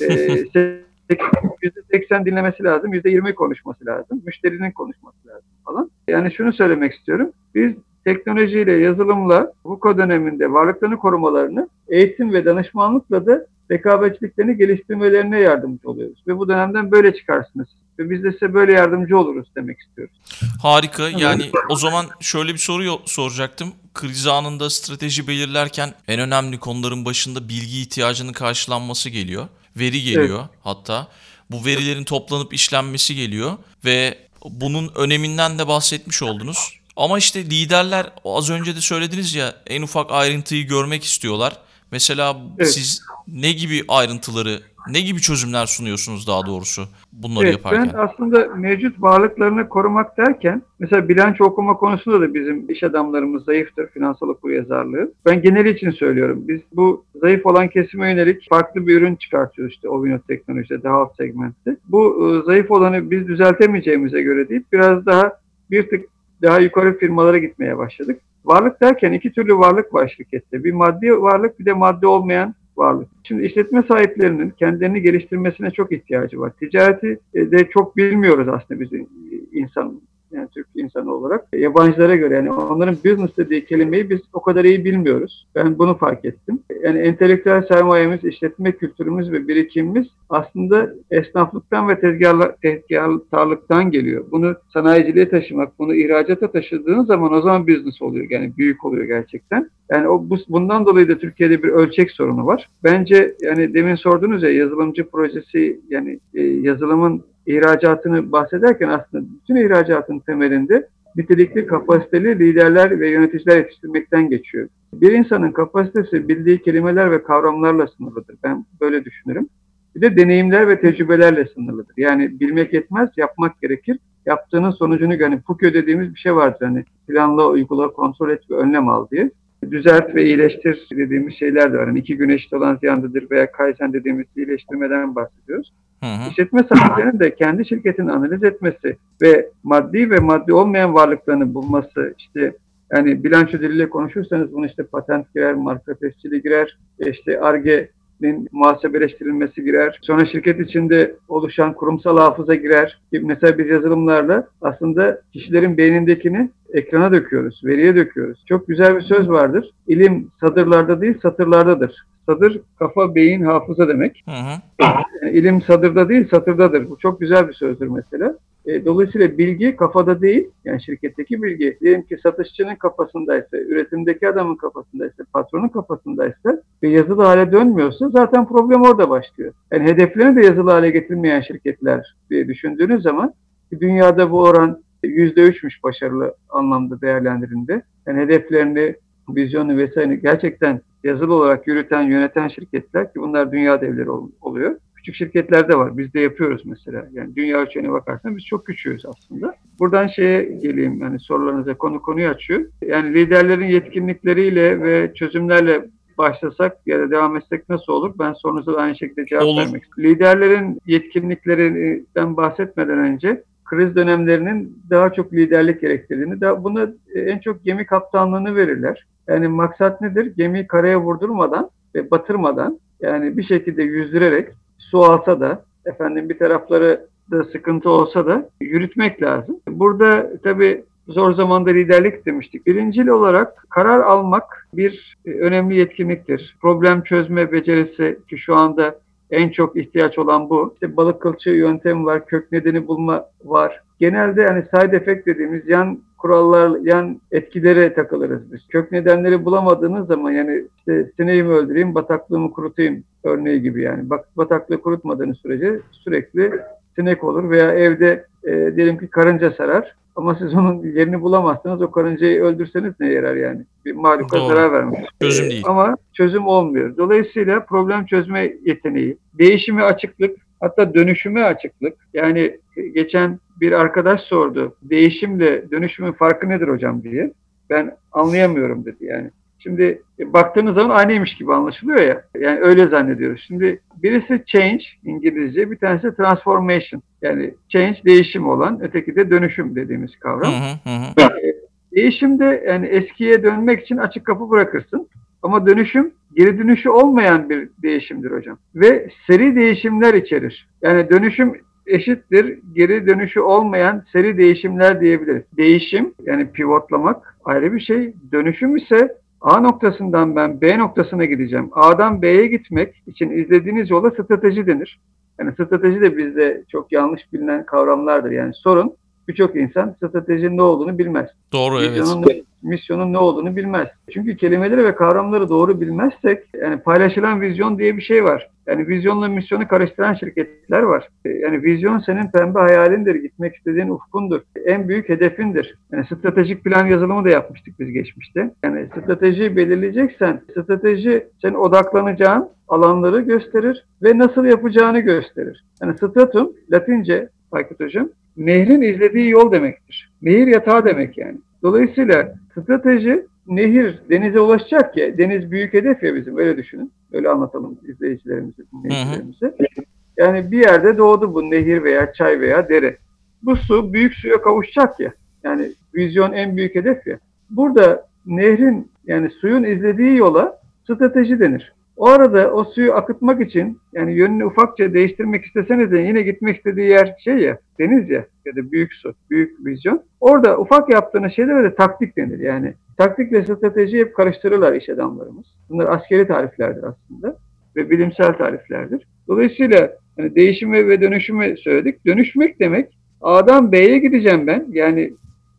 [SPEAKER 2] %80 e, dinlemesi lazım, %20 konuşması lazım, müşterinin konuşması lazım falan. Yani şunu söylemek istiyorum. Biz teknolojiyle, yazılımla VUCA döneminde varlıklarını korumalarını eğitim ve danışmanlıkla da rekabetçiliklerini geliştirmelerine yardımcı oluyoruz. Ve bu dönemden böyle çıkarsınız ve biz de size böyle yardımcı oluruz demek istiyoruz.
[SPEAKER 1] Harika. Yani o zaman şöyle bir soru soracaktım. Kriz anında strateji belirlerken en önemli konuların başında bilgi ihtiyacının karşılanması geliyor. Veri geliyor evet. hatta. Bu verilerin toplanıp işlenmesi geliyor ve bunun öneminden de bahsetmiş oldunuz. Ama işte liderler az önce de söylediniz ya en ufak ayrıntıyı görmek istiyorlar. Mesela evet. siz ne gibi ayrıntıları ne gibi çözümler sunuyorsunuz daha doğrusu bunları evet, yaparken?
[SPEAKER 2] Ben aslında mevcut varlıklarını korumak derken mesela bilanço okuma konusunda da bizim iş adamlarımız zayıftır finansal okuryazarlığı. Ben genel için söylüyorum. Biz bu zayıf olan kesime yönelik farklı bir ürün çıkartıyoruz işte Ovino teknolojide daha alt segmentte. Bu e, zayıf olanı biz düzeltemeyeceğimize göre deyip biraz daha bir tık daha yukarı firmalara gitmeye başladık. Varlık derken iki türlü varlık var şirkette. Bir maddi varlık bir de maddi olmayan varlık. Şimdi işletme sahiplerinin kendilerini geliştirmesine çok ihtiyacı var. Ticareti e, de çok bilmiyoruz aslında biz e, insan yani Türk insanı olarak yabancılara göre yani onların business dediği kelimeyi biz o kadar iyi bilmiyoruz. Ben bunu fark ettim. Yani entelektüel sermayemiz, işletme kültürümüz ve birikimimiz aslında esnaflıktan ve tezgahlar, tezgahtarlıktan geliyor. Bunu sanayiciliğe taşımak, bunu ihracata taşıdığın zaman o zaman business oluyor. Yani büyük oluyor gerçekten. Yani o bu, bundan dolayı da Türkiye'de bir ölçek sorunu var. Bence yani demin sordunuz ya yazılımcı projesi yani e, yazılımın ihracatını bahsederken aslında bütün ihracatın temelinde nitelikli, kapasiteli liderler ve yöneticiler yetiştirmekten geçiyor. Bir insanın kapasitesi bildiği kelimeler ve kavramlarla sınırlıdır. Ben böyle düşünürüm. Bir de deneyimler ve tecrübelerle sınırlıdır. Yani bilmek yetmez, yapmak gerekir. Yaptığının sonucunu yani PUKÖ dediğimiz bir şey vardır. Hani planla, uygula, kontrol et ve önlem al diye. Düzelt ve iyileştir dediğimiz şeyler de var. Yani iki güneşli olan ziyandadır veya Kaizen dediğimiz iyileştirmeden bahsediyoruz. Hı İşletme sahiplerinin de kendi şirketini analiz etmesi ve maddi ve maddi olmayan varlıklarını bulması işte yani bilanço diliyle konuşursanız bunu işte patent girer, marka tescili girer, e, işte ARGE'nin muhasebeleştirilmesi girer. Sonra şirket içinde oluşan kurumsal hafıza girer. E, mesela biz yazılımlarla aslında kişilerin beynindekini ekrana döküyoruz, veriye döküyoruz. Çok güzel bir söz vardır. İlim sadırlarda değil satırlardadır. Sadır kafa, beyin, hafıza demek. Hı hı. Yani ilim sadırda değil, satırdadır. Bu çok güzel bir sözdür mesela. E, dolayısıyla bilgi kafada değil, yani şirketteki bilgi. Diyelim ki satışçının kafasındaysa, üretimdeki adamın kafasındaysa, patronun kafasındaysa ve yazılı hale dönmüyorsa zaten problem orada başlıyor. Yani hedeflerini de yazılı hale getirmeyen şirketler diye düşündüğünüz zaman dünyada bu oran %3'müş başarılı anlamda değerlendirildi. Yani hedeflerini, vizyonu vesaire gerçekten yazılı olarak yürüten, yöneten şirketler ki bunlar dünya devleri oluyor. Küçük şirketlerde var. Biz de yapıyoruz mesela. Yani dünya ölçeğine bakarsan biz çok küçüğüz aslında. Buradan şeye geleyim yani sorularınıza konu konuyu açıyor. Yani liderlerin yetkinlikleriyle ve çözümlerle başlasak ya da devam etsek nasıl olur? Ben sorunuza aynı şekilde cevap olur. vermek istiyorum. Liderlerin yetkinliklerinden bahsetmeden önce kriz dönemlerinin daha çok liderlik gerektirdiğini, daha buna e, en çok gemi kaptanlığını verirler. Yani maksat nedir? Gemiyi karaya vurdurmadan ve batırmadan yani bir şekilde yüzdürerek su alsa da efendim bir tarafları da sıkıntı olsa da yürütmek lazım. Burada tabii zor zamanda liderlik demiştik. Birincil olarak karar almak bir e, önemli yetkinliktir. Problem çözme becerisi ki şu anda en çok ihtiyaç olan bu. İşte balık kılçığı yöntemi var, kök nedeni bulma var. Genelde hani side effect dediğimiz yan kurallar, yan etkilere takılırız biz. Kök nedenleri bulamadığınız zaman yani işte sineğimi öldüreyim, bataklığımı kurutayım örneği gibi yani. Bak, bataklığı kurutmadığınız sürece sürekli sinek olur veya evde e, diyelim ki karınca sarar ama siz onun yerini bulamazsanız o karıncayı öldürseniz ne yarar yani? Bir mahluka zarar vermiş. Çözüm e, değil. Ama çözüm olmuyor. Dolayısıyla problem çözme yeteneği, değişimi açıklık, hatta dönüşüme açıklık. Yani e, geçen bir arkadaş sordu. Değişimle dönüşümün farkı nedir hocam diye. Ben anlayamıyorum dedi yani. Şimdi e, baktığınız zaman aynıymış gibi anlaşılıyor ya. Yani öyle zannediyoruz. Şimdi Birisi change İngilizce, bir tanesi transformation. Yani change değişim olan, öteki de dönüşüm dediğimiz kavram. Hı hı Değişimde yani eskiye dönmek için açık kapı bırakırsın. Ama dönüşüm geri dönüşü olmayan bir değişimdir hocam. Ve seri değişimler içerir. Yani dönüşüm eşittir geri dönüşü olmayan seri değişimler diyebiliriz. Değişim yani pivotlamak ayrı bir şey. Dönüşüm ise A noktasından ben B noktasına gideceğim. A'dan B'ye gitmek için izlediğiniz yola strateji denir. Yani strateji de bizde çok yanlış bilinen kavramlardır. Yani sorun birçok insan stratejinin ne olduğunu bilmez. Doğru misyonun, evet. Misyonun ne olduğunu bilmez. Çünkü kelimeleri ve kavramları doğru bilmezsek yani paylaşılan vizyon diye bir şey var. Yani vizyonla misyonu karıştıran şirketler var. E, yani vizyon senin pembe hayalindir, gitmek istediğin ufkundur, en büyük hedefindir. Yani stratejik plan yazılımı da yapmıştık biz geçmişte. Yani stratejiyi belirleyeceksen, strateji senin odaklanacağın alanları gösterir ve nasıl yapacağını gösterir. Yani stratum, Latince Aykut nehrin izlediği yol demektir. Nehir yatağı demek yani. Dolayısıyla strateji nehir denize ulaşacak ya, deniz büyük hedef ya bizim öyle düşünün. Öyle anlatalım izleyicilerimize, dinleyicilerimize. Yani bir yerde doğdu bu nehir veya çay veya dere. Bu su büyük suya kavuşacak ya. Yani vizyon en büyük hedef ya. Burada nehrin yani suyun izlediği yola strateji denir. O arada o suyu akıtmak için yani yönünü ufakça değiştirmek isteseniz de yine gitmek istediği yer şey ya deniz ya ya da büyük su, büyük vizyon. Orada ufak yaptığınız şeylere de taktik denir. Yani taktik ve strateji hep karıştırırlar iş adamlarımız. Bunlar askeri tariflerdir aslında ve bilimsel tariflerdir. Dolayısıyla hani değişimi ve dönüşümü söyledik. Dönüşmek demek A'dan B'ye gideceğim ben. Yani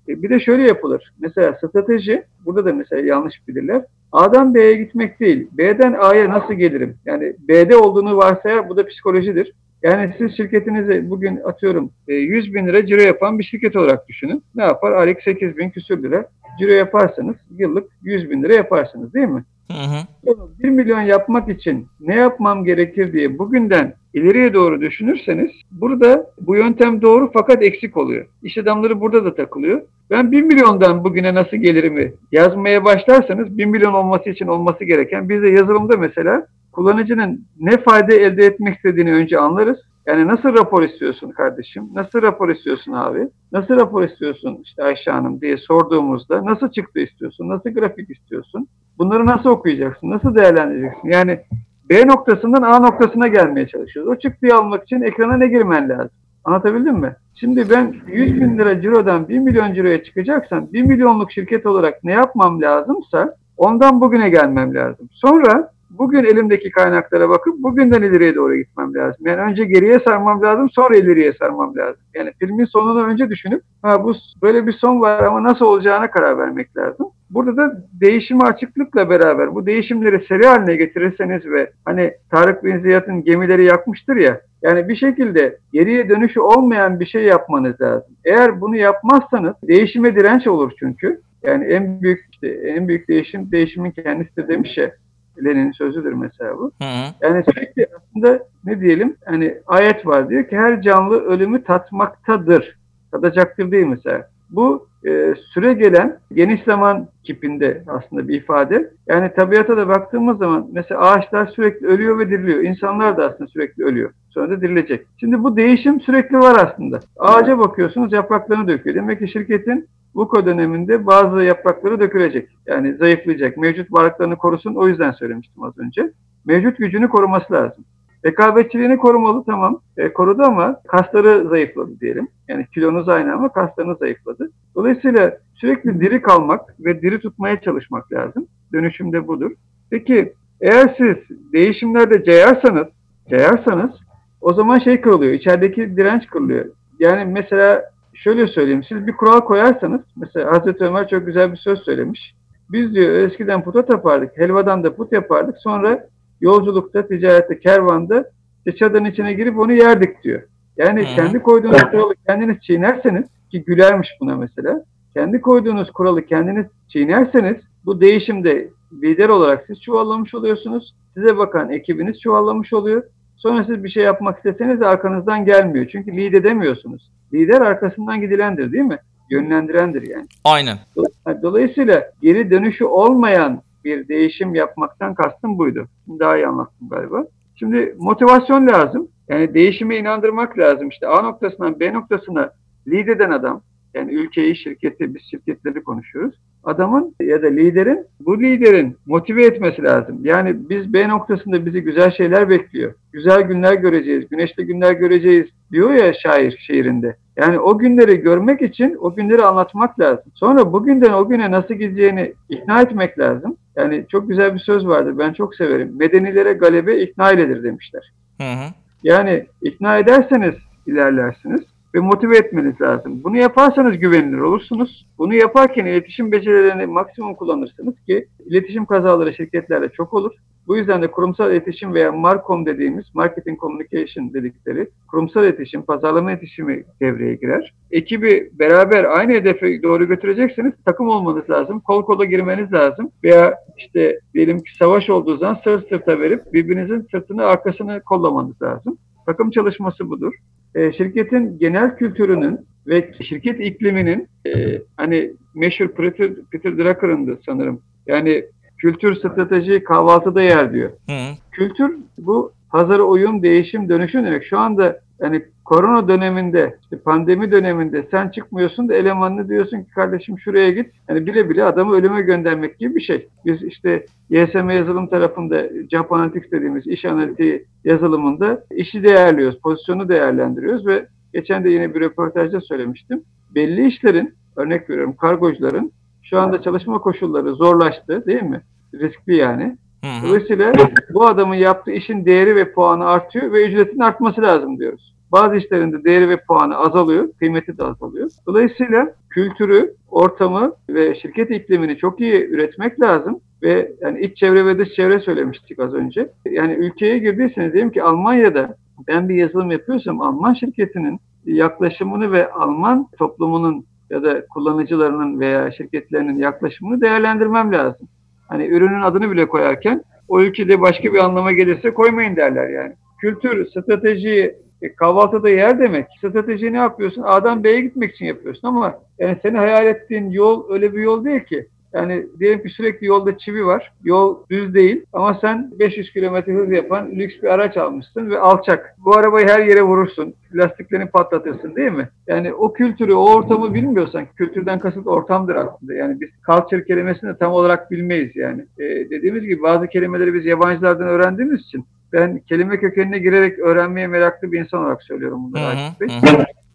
[SPEAKER 2] e, bir de şöyle yapılır. Mesela strateji, burada da mesela yanlış bilirler. A'dan B'ye gitmek değil. B'den A'ya nasıl gelirim? Yani B'de olduğunu varsayar bu da psikolojidir. Yani siz şirketinizi bugün atıyorum 100 e, bin lira ciro yapan bir şirket olarak düşünün. Ne yapar? Aylık 8 bin küsür lira ciro yaparsanız yıllık 100 bin lira yaparsınız değil mi? Hı hı. 1 milyon yapmak için ne yapmam gerekir diye bugünden ileriye doğru düşünürseniz burada bu yöntem doğru fakat eksik oluyor. İş adamları burada da takılıyor. Ben 1 milyondan bugüne nasıl gelirimi yazmaya başlarsanız 1 milyon olması için olması gereken biz de yazılımda mesela kullanıcının ne fayda elde etmek istediğini önce anlarız. Yani nasıl rapor istiyorsun kardeşim? Nasıl rapor istiyorsun abi? Nasıl rapor istiyorsun işte Ayşe Hanım diye sorduğumuzda nasıl çıktı istiyorsun? Nasıl grafik istiyorsun? Bunları nasıl okuyacaksın? Nasıl değerlendireceksin? Yani B noktasından A noktasına gelmeye çalışıyoruz. O çıktıyı almak için ekrana ne girmen lazım? Anlatabildim mi? Şimdi ben 100 bin lira cirodan 1 milyon ciroya çıkacaksam 1 milyonluk şirket olarak ne yapmam lazımsa ondan bugüne gelmem lazım. Sonra bugün elimdeki kaynaklara bakıp bugünden ileriye doğru gitmem lazım. Yani önce geriye sarmam lazım, sonra ileriye sarmam lazım. Yani filmin sonunu önce düşünüp ha bu böyle bir son var ama nasıl olacağına karar vermek lazım. Burada da değişimi açıklıkla beraber bu değişimleri seri haline getirirseniz ve hani Tarık bin Ziyad'ın gemileri yakmıştır ya yani bir şekilde geriye dönüşü olmayan bir şey yapmanız lazım. Eğer bunu yapmazsanız değişime direnç olur çünkü. Yani en büyük işte en büyük değişim değişimin kendisi de demiş ya Lenin'in sözüdür mesela bu. Hı hı. Yani sürekli aslında ne diyelim hani ayet var diyor ki her canlı ölümü tatmaktadır. Tadacaktır değil mesela. Bu e, süre gelen geniş zaman kipinde aslında bir ifade. Yani tabiata da baktığımız zaman mesela ağaçlar sürekli ölüyor ve diriliyor. İnsanlar da aslında sürekli ölüyor. Sonra da dirilecek. Şimdi bu değişim sürekli var aslında. Ağaca bakıyorsunuz yapraklarını döküyor. Demek ki şirketin Vuko döneminde bazı yaprakları dökülecek. Yani zayıflayacak. Mevcut varlıklarını korusun. O yüzden söylemiştim az önce. Mevcut gücünü koruması lazım. Rekabetçiliğini korumalı tamam. E, korudu ama kasları zayıfladı diyelim. Yani kilonuz aynı ama kaslarınız zayıfladı. Dolayısıyla sürekli diri kalmak ve diri tutmaya çalışmak lazım. Dönüşüm de budur. Peki eğer siz değişimlerde cayarsanız, cayarsanız o zaman şey kırılıyor. İçerideki direnç kırılıyor. Yani mesela şöyle söyleyeyim. Siz bir kural koyarsanız, mesela Hazreti Ömer çok güzel bir söz söylemiş. Biz diyor eskiden puta tapardık, helvadan da put yapardık. Sonra yolculukta, ticarette, kervanda çadanın içine girip onu yerdik diyor. Yani hmm. kendi koyduğunuz kuralı kendiniz çiğnerseniz, ki gülermiş buna mesela, kendi koyduğunuz kuralı kendiniz çiğnerseniz bu değişimde lider olarak siz çuvallamış oluyorsunuz. Size bakan ekibiniz çuvallamış oluyor. Sonra siz bir şey yapmak isteseniz arkanızdan gelmiyor. Çünkü lider demiyorsunuz. Lider arkasından gidilendir değil mi? Yönlendirendir yani. Aynen. Dolayısıyla geri dönüşü olmayan bir değişim yapmaktan kastım buydu. Daha iyi anlattım galiba. Şimdi motivasyon lazım. Yani değişime inandırmak lazım. İşte A noktasından B noktasına lider eden adam, yani ülkeyi, şirketi, biz şirketleri konuşuyoruz adamın ya da liderin bu liderin motive etmesi lazım. Yani biz B noktasında bizi güzel şeyler bekliyor. Güzel günler göreceğiz, güneşli günler göreceğiz diyor ya şair şiirinde. Yani o günleri görmek için o günleri anlatmak lazım. Sonra bugünden o güne nasıl gideceğini ikna etmek lazım. Yani çok güzel bir söz vardır ben çok severim. Medenilere galebe ikna edilir demişler. Hı hı. Yani ikna ederseniz ilerlersiniz ve motive etmeniz lazım. Bunu yaparsanız güvenilir olursunuz. Bunu yaparken iletişim becerilerini maksimum kullanırsınız ki iletişim kazaları şirketlerde çok olur. Bu yüzden de kurumsal iletişim veya markom dediğimiz Marketing Communication dedikleri kurumsal iletişim, pazarlama iletişimi devreye girer. Ekibi beraber aynı hedefe doğru götürecekseniz takım olmanız lazım. Kol kola girmeniz lazım. Veya işte diyelim ki savaş olduğu zaman sırt sırta verip birbirinizin sırtını arkasını kollamanız lazım. Takım çalışması budur. E, şirketin genel kültürünün ve şirket ikliminin e, hani meşhur Peter, Peter Drucker'ın da sanırım. Yani kültür strateji kahvaltıda yer diyor. Hı. Kültür bu hazır uyum, değişim, dönüşüm demek. Şu anda hani korona döneminde, işte pandemi döneminde sen çıkmıyorsun da elemanını diyorsun ki kardeşim şuraya git. Yani bile bile adamı ölüme göndermek gibi bir şey. Biz işte YSM yazılım tarafında job analytics dediğimiz iş analitiği yazılımında işi değerliyoruz, pozisyonu değerlendiriyoruz ve geçen de yine bir röportajda söylemiştim. Belli işlerin, örnek veriyorum kargocuların şu anda çalışma koşulları zorlaştı değil mi? Riskli yani. Dolayısıyla bu adamın yaptığı işin değeri ve puanı artıyor ve ücretin artması lazım diyoruz. Bazı işlerinde değeri ve puanı azalıyor, kıymeti de azalıyor. Dolayısıyla kültürü, ortamı ve şirket iklimini çok iyi üretmek lazım ve yani iç çevre ve dış çevre söylemiştik az önce. Yani ülkeye girdiyseniz diyelim ki Almanya'da ben bir yazılım yapıyorsam Alman şirketinin yaklaşımını ve Alman toplumunun ya da kullanıcılarının veya şirketlerinin yaklaşımını değerlendirmem lazım. Hani ürünün adını bile koyarken o ülkede başka bir anlama gelirse koymayın derler yani. Kültür, strateji, e, kahvaltıda yer demek. Strateji ne yapıyorsun? A'dan B'ye gitmek için yapıyorsun ama yani seni hayal ettiğin yol öyle bir yol değil ki. Yani diyelim ki sürekli yolda çivi var. Yol düz değil ama sen 500 kilometre hız yapan lüks bir araç almışsın ve alçak. Bu arabayı her yere vurursun. Lastiklerini patlatırsın değil mi? Yani o kültürü, o ortamı bilmiyorsan, kültürden kasıt ortamdır aslında. Yani biz culture kelimesini tam olarak bilmeyiz yani. Ee, dediğimiz gibi bazı kelimeleri biz yabancılardan öğrendiğimiz için ben kelime kökenine girerek öğrenmeye meraklı bir insan olarak söylüyorum bunları Akif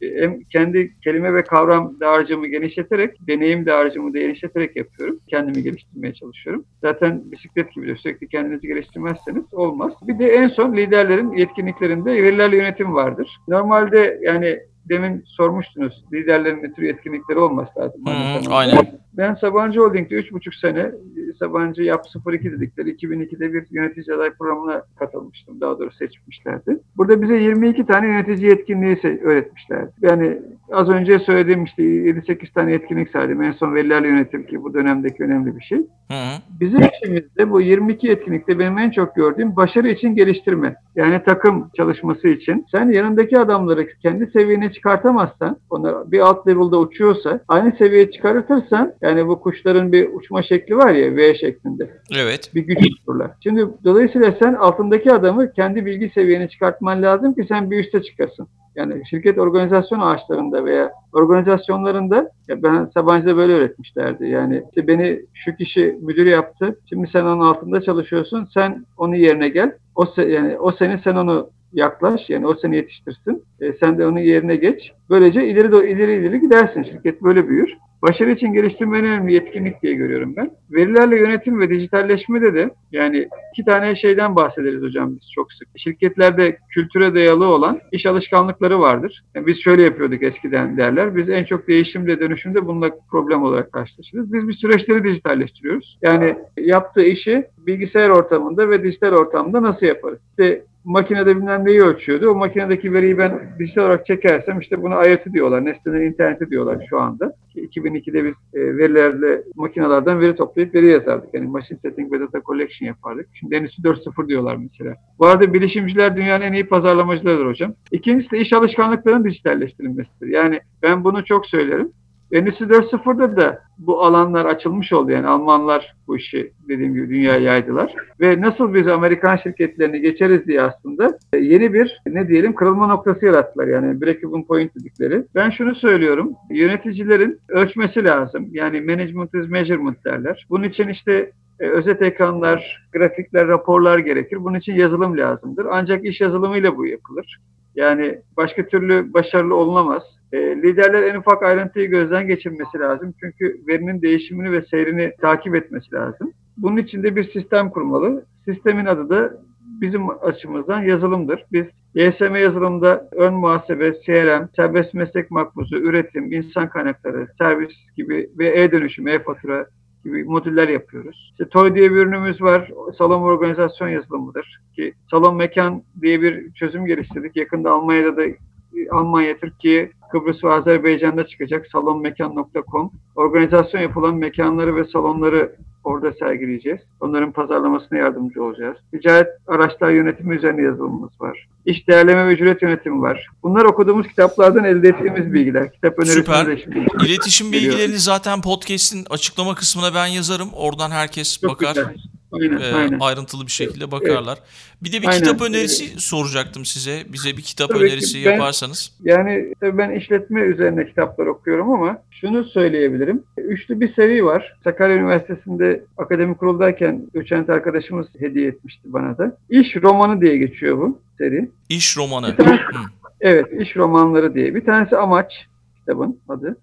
[SPEAKER 2] e, Hem kendi kelime ve kavram dağarcığımı genişleterek, deneyim dağarcığımı da genişleterek yapıyorum. Kendimi geliştirmeye çalışıyorum. Zaten bisiklet gibi de sürekli kendinizi geliştirmezseniz olmaz. Bir de en son liderlerin yetkinliklerinde verilerle yönetim vardır. Normalde yani demin sormuştunuz. Liderlerin bir tür yetkinlikleri olması lazım. Hmm, aynen. Ben Sabancı Holding'de 3,5 sene e, Sabancı Yap 02 dedikleri 2002'de bir yönetici aday programına katılmıştım. Daha doğrusu seçmişlerdi. Burada bize 22 tane yönetici yetkinliği öğretmişlerdi. Yani az önce söylediğim işte 7-8 tane yetkinlik saydım. En son verilerle yönetim ki bu dönemdeki önemli bir şey. Hı hı. Bizim işimizde bu 22 yetkinlikte benim en çok gördüğüm başarı için geliştirme. Yani takım çalışması için. Sen yanındaki adamları kendi seviyene çıkartamazsan, onları bir alt level'da uçuyorsa, aynı seviyeye çıkartırsan, yani bu kuşların bir uçma şekli var ya V şeklinde. Evet. Bir güç olurlar. Şimdi dolayısıyla sen altındaki adamı kendi bilgi seviyene çıkartman lazım ki sen bir üste çıkasın. Yani şirket organizasyon ağaçlarında veya organizasyonlarında ya ben Sabancı'da böyle öğretmişlerdi. Yani işte beni şu kişi müdür yaptı. Şimdi sen onun altında çalışıyorsun. Sen onun yerine gel. O se, yani o seni sen onu yaklaş yani o seni yetiştirsin. E, sen de onun yerine geç. Böylece ileri de ileri ileri gidersin. Şirket böyle büyür. Başarı için geliştirme en önemli yetkinlik diye görüyorum ben. Verilerle yönetim ve dijitalleşmede de yani iki tane şeyden bahsederiz hocam biz çok sık. Şirketlerde kültüre dayalı olan iş alışkanlıkları vardır. Yani biz şöyle yapıyorduk eskiden derler. Biz en çok değişimde dönüşümde bununla problem olarak karşılaşırız. Biz bir süreçleri dijitalleştiriyoruz. Yani yaptığı işi bilgisayar ortamında ve dijital ortamda nasıl yaparız? İşte makinede bilmem neyi ölçüyordu. O makinedeki veriyi ben dijital olarak çekersem işte bunu ayeti diyorlar. Nesnenin interneti diyorlar şu anda. 2002'de biz e, verilerle makinelerden veri toplayıp veri yazardık. Yani machine setting ve data collection yapardık. Şimdi Endüstri 4.0 diyorlar mesela. Bu arada bilişimciler dünyanın en iyi pazarlamacılarıdır hocam. İkincisi de iş alışkanlıklarının dijitalleştirilmesidir. Yani ben bunu çok söylerim. Endüstri 4.0'da da bu alanlar açılmış oldu. Yani Almanlar bu işi dediğim gibi dünyaya yaydılar. Ve nasıl biz Amerikan şirketlerini geçeriz diye aslında e, yeni bir ne diyelim kırılma noktası yarattılar. Yani break point dedikleri. Ben şunu söylüyorum. Yöneticilerin ölçmesi lazım. Yani management is measurement derler. Bunun için işte e, özet ekranlar, grafikler, raporlar gerekir. Bunun için yazılım lazımdır. Ancak iş yazılımıyla bu yapılır. Yani başka türlü başarılı olunamaz. E, liderler en ufak ayrıntıyı gözden geçirmesi lazım. Çünkü verinin değişimini ve seyrini takip etmesi lazım. Bunun için de bir sistem kurmalı. Sistemin adı da bizim açımızdan yazılımdır. Biz YSM yazılımda ön muhasebe, CRM, serbest meslek makbuzu, üretim, insan kaynakları, servis gibi ve e-dönüşüm, e-fatura gibi modüller yapıyoruz. İşte Toy diye bir ürünümüz var. Salon organizasyon yazılımıdır. Ki salon mekan diye bir çözüm geliştirdik. Yakında Almanya'da da Almanya, Türkiye, Kıbrıs ve Azerbaycan'da çıkacak salonmekan.com. Organizasyon yapılan mekanları ve salonları orada sergileyeceğiz. Onların pazarlamasına yardımcı olacağız. Ticaret araçlar yönetimi üzerine yazılımımız var. İş değerleme ve ücret yönetimi var. Bunlar okuduğumuz kitaplardan elde ettiğimiz bilgiler. Kitap önerisi Süper.
[SPEAKER 1] İletişim bilgilerini zaten podcast'in açıklama kısmına ben yazarım. Oradan herkes Çok bakar. Güzel aynen, e, aynen. ayrıntılı bir şekilde bakarlar. Evet. Bir de bir aynen. kitap önerisi evet. soracaktım size. Bize bir kitap Tabii önerisi ben, yaparsanız.
[SPEAKER 2] Yani ben işletme üzerine kitaplar okuyorum ama şunu söyleyebilirim. Üçlü bir seri var. Sakarya Üniversitesi'nde akademik kuruldayken doçent arkadaşımız hediye etmişti bana da. İş romanı diye geçiyor bu seri.
[SPEAKER 1] İş romanı.
[SPEAKER 2] tanesi, evet, iş romanları diye. Bir tanesi Amaç kitabın adı.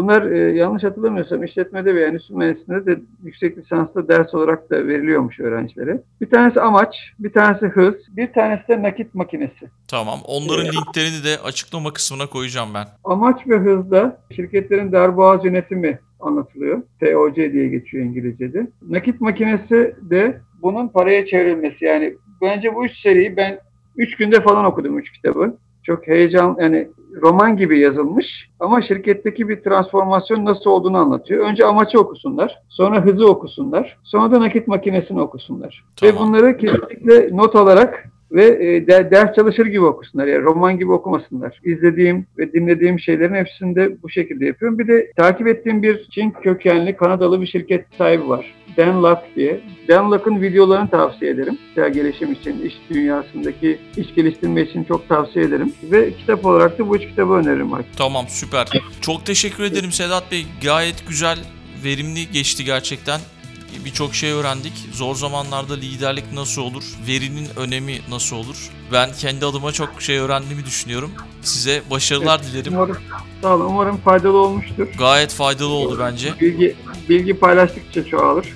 [SPEAKER 2] Bunlar e, yanlış hatırlamıyorsam işletmede ve endüstri mühendisliğinde de yüksek lisansta ders olarak da veriliyormuş öğrencilere. Bir tanesi amaç, bir tanesi hız, bir tanesi de nakit makinesi.
[SPEAKER 1] Tamam. Onların ee, linklerini de açıklama kısmına koyacağım ben.
[SPEAKER 2] Amaç ve hızda şirketlerin darboğaz yönetimi anlatılıyor. TOC diye geçiyor İngilizce'de. Nakit makinesi de bunun paraya çevrilmesi. Yani bence bu üç seriyi ben üç günde falan okudum üç kitabı çok heyecan yani roman gibi yazılmış ama şirketteki bir transformasyon nasıl olduğunu anlatıyor. Önce amacı okusunlar, sonra hızı okusunlar, sonra da nakit makinesini okusunlar. Tamam. Ve bunları kesinlikle not alarak ve e, ders çalışır gibi okusunlar. Yani roman gibi okumasınlar. İzlediğim ve dinlediğim şeylerin hepsini de bu şekilde yapıyorum. Bir de takip ettiğim bir Çin kökenli Kanadalı bir şirket sahibi var. Dan Luck diye. Dan Luck'ın videolarını tavsiye ederim. Kişisel gelişim için, iş dünyasındaki iş geliştirme için çok tavsiye ederim. Ve kitap olarak da bu üç kitabı öneririm.
[SPEAKER 1] Tamam süper. Çok teşekkür ederim Sedat Bey. Gayet güzel, verimli geçti gerçekten birçok şey öğrendik. Zor zamanlarda liderlik nasıl olur? Verinin önemi nasıl olur? Ben kendi adıma çok şey öğrendiğimi düşünüyorum. Size başarılar evet, dilerim.
[SPEAKER 2] Umarım, sağ olun, umarım faydalı olmuştur.
[SPEAKER 1] Gayet faydalı oldu bence.
[SPEAKER 2] Bilgi, bilgi paylaştıkça çoğalır.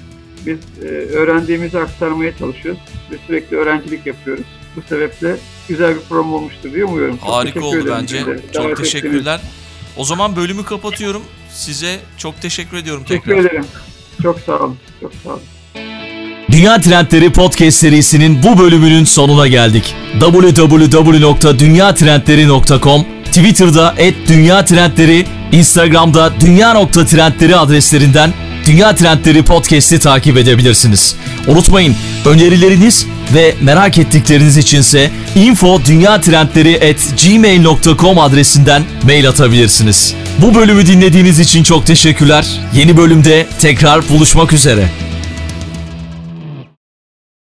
[SPEAKER 2] Biz e, öğrendiğimizi aktarmaya çalışıyoruz. Biz sürekli öğrencilik yapıyoruz. Bu sebeple güzel bir program olmuştur diye umuyorum. Çok
[SPEAKER 1] Harika oldu bence. Çok teşekkürler. Ettiniz. O zaman bölümü kapatıyorum. Size çok teşekkür ediyorum
[SPEAKER 2] tekrar. Teşekkür ederim. Çok sağ olun. Çok sağ olun.
[SPEAKER 1] Dünya Trendleri Podcast serisinin bu bölümünün sonuna geldik. www.dünyatrendleri.com Twitter'da et Dünya Trendleri, Instagram'da dünya.trendleri adreslerinden Dünya Trendleri Podcast'i takip edebilirsiniz. Unutmayın önerileriniz ve merak ettikleriniz içinse info dünyatrendleri at gmail.com adresinden mail atabilirsiniz. Bu bölümü dinlediğiniz için çok teşekkürler. Yeni bölümde tekrar buluşmak üzere.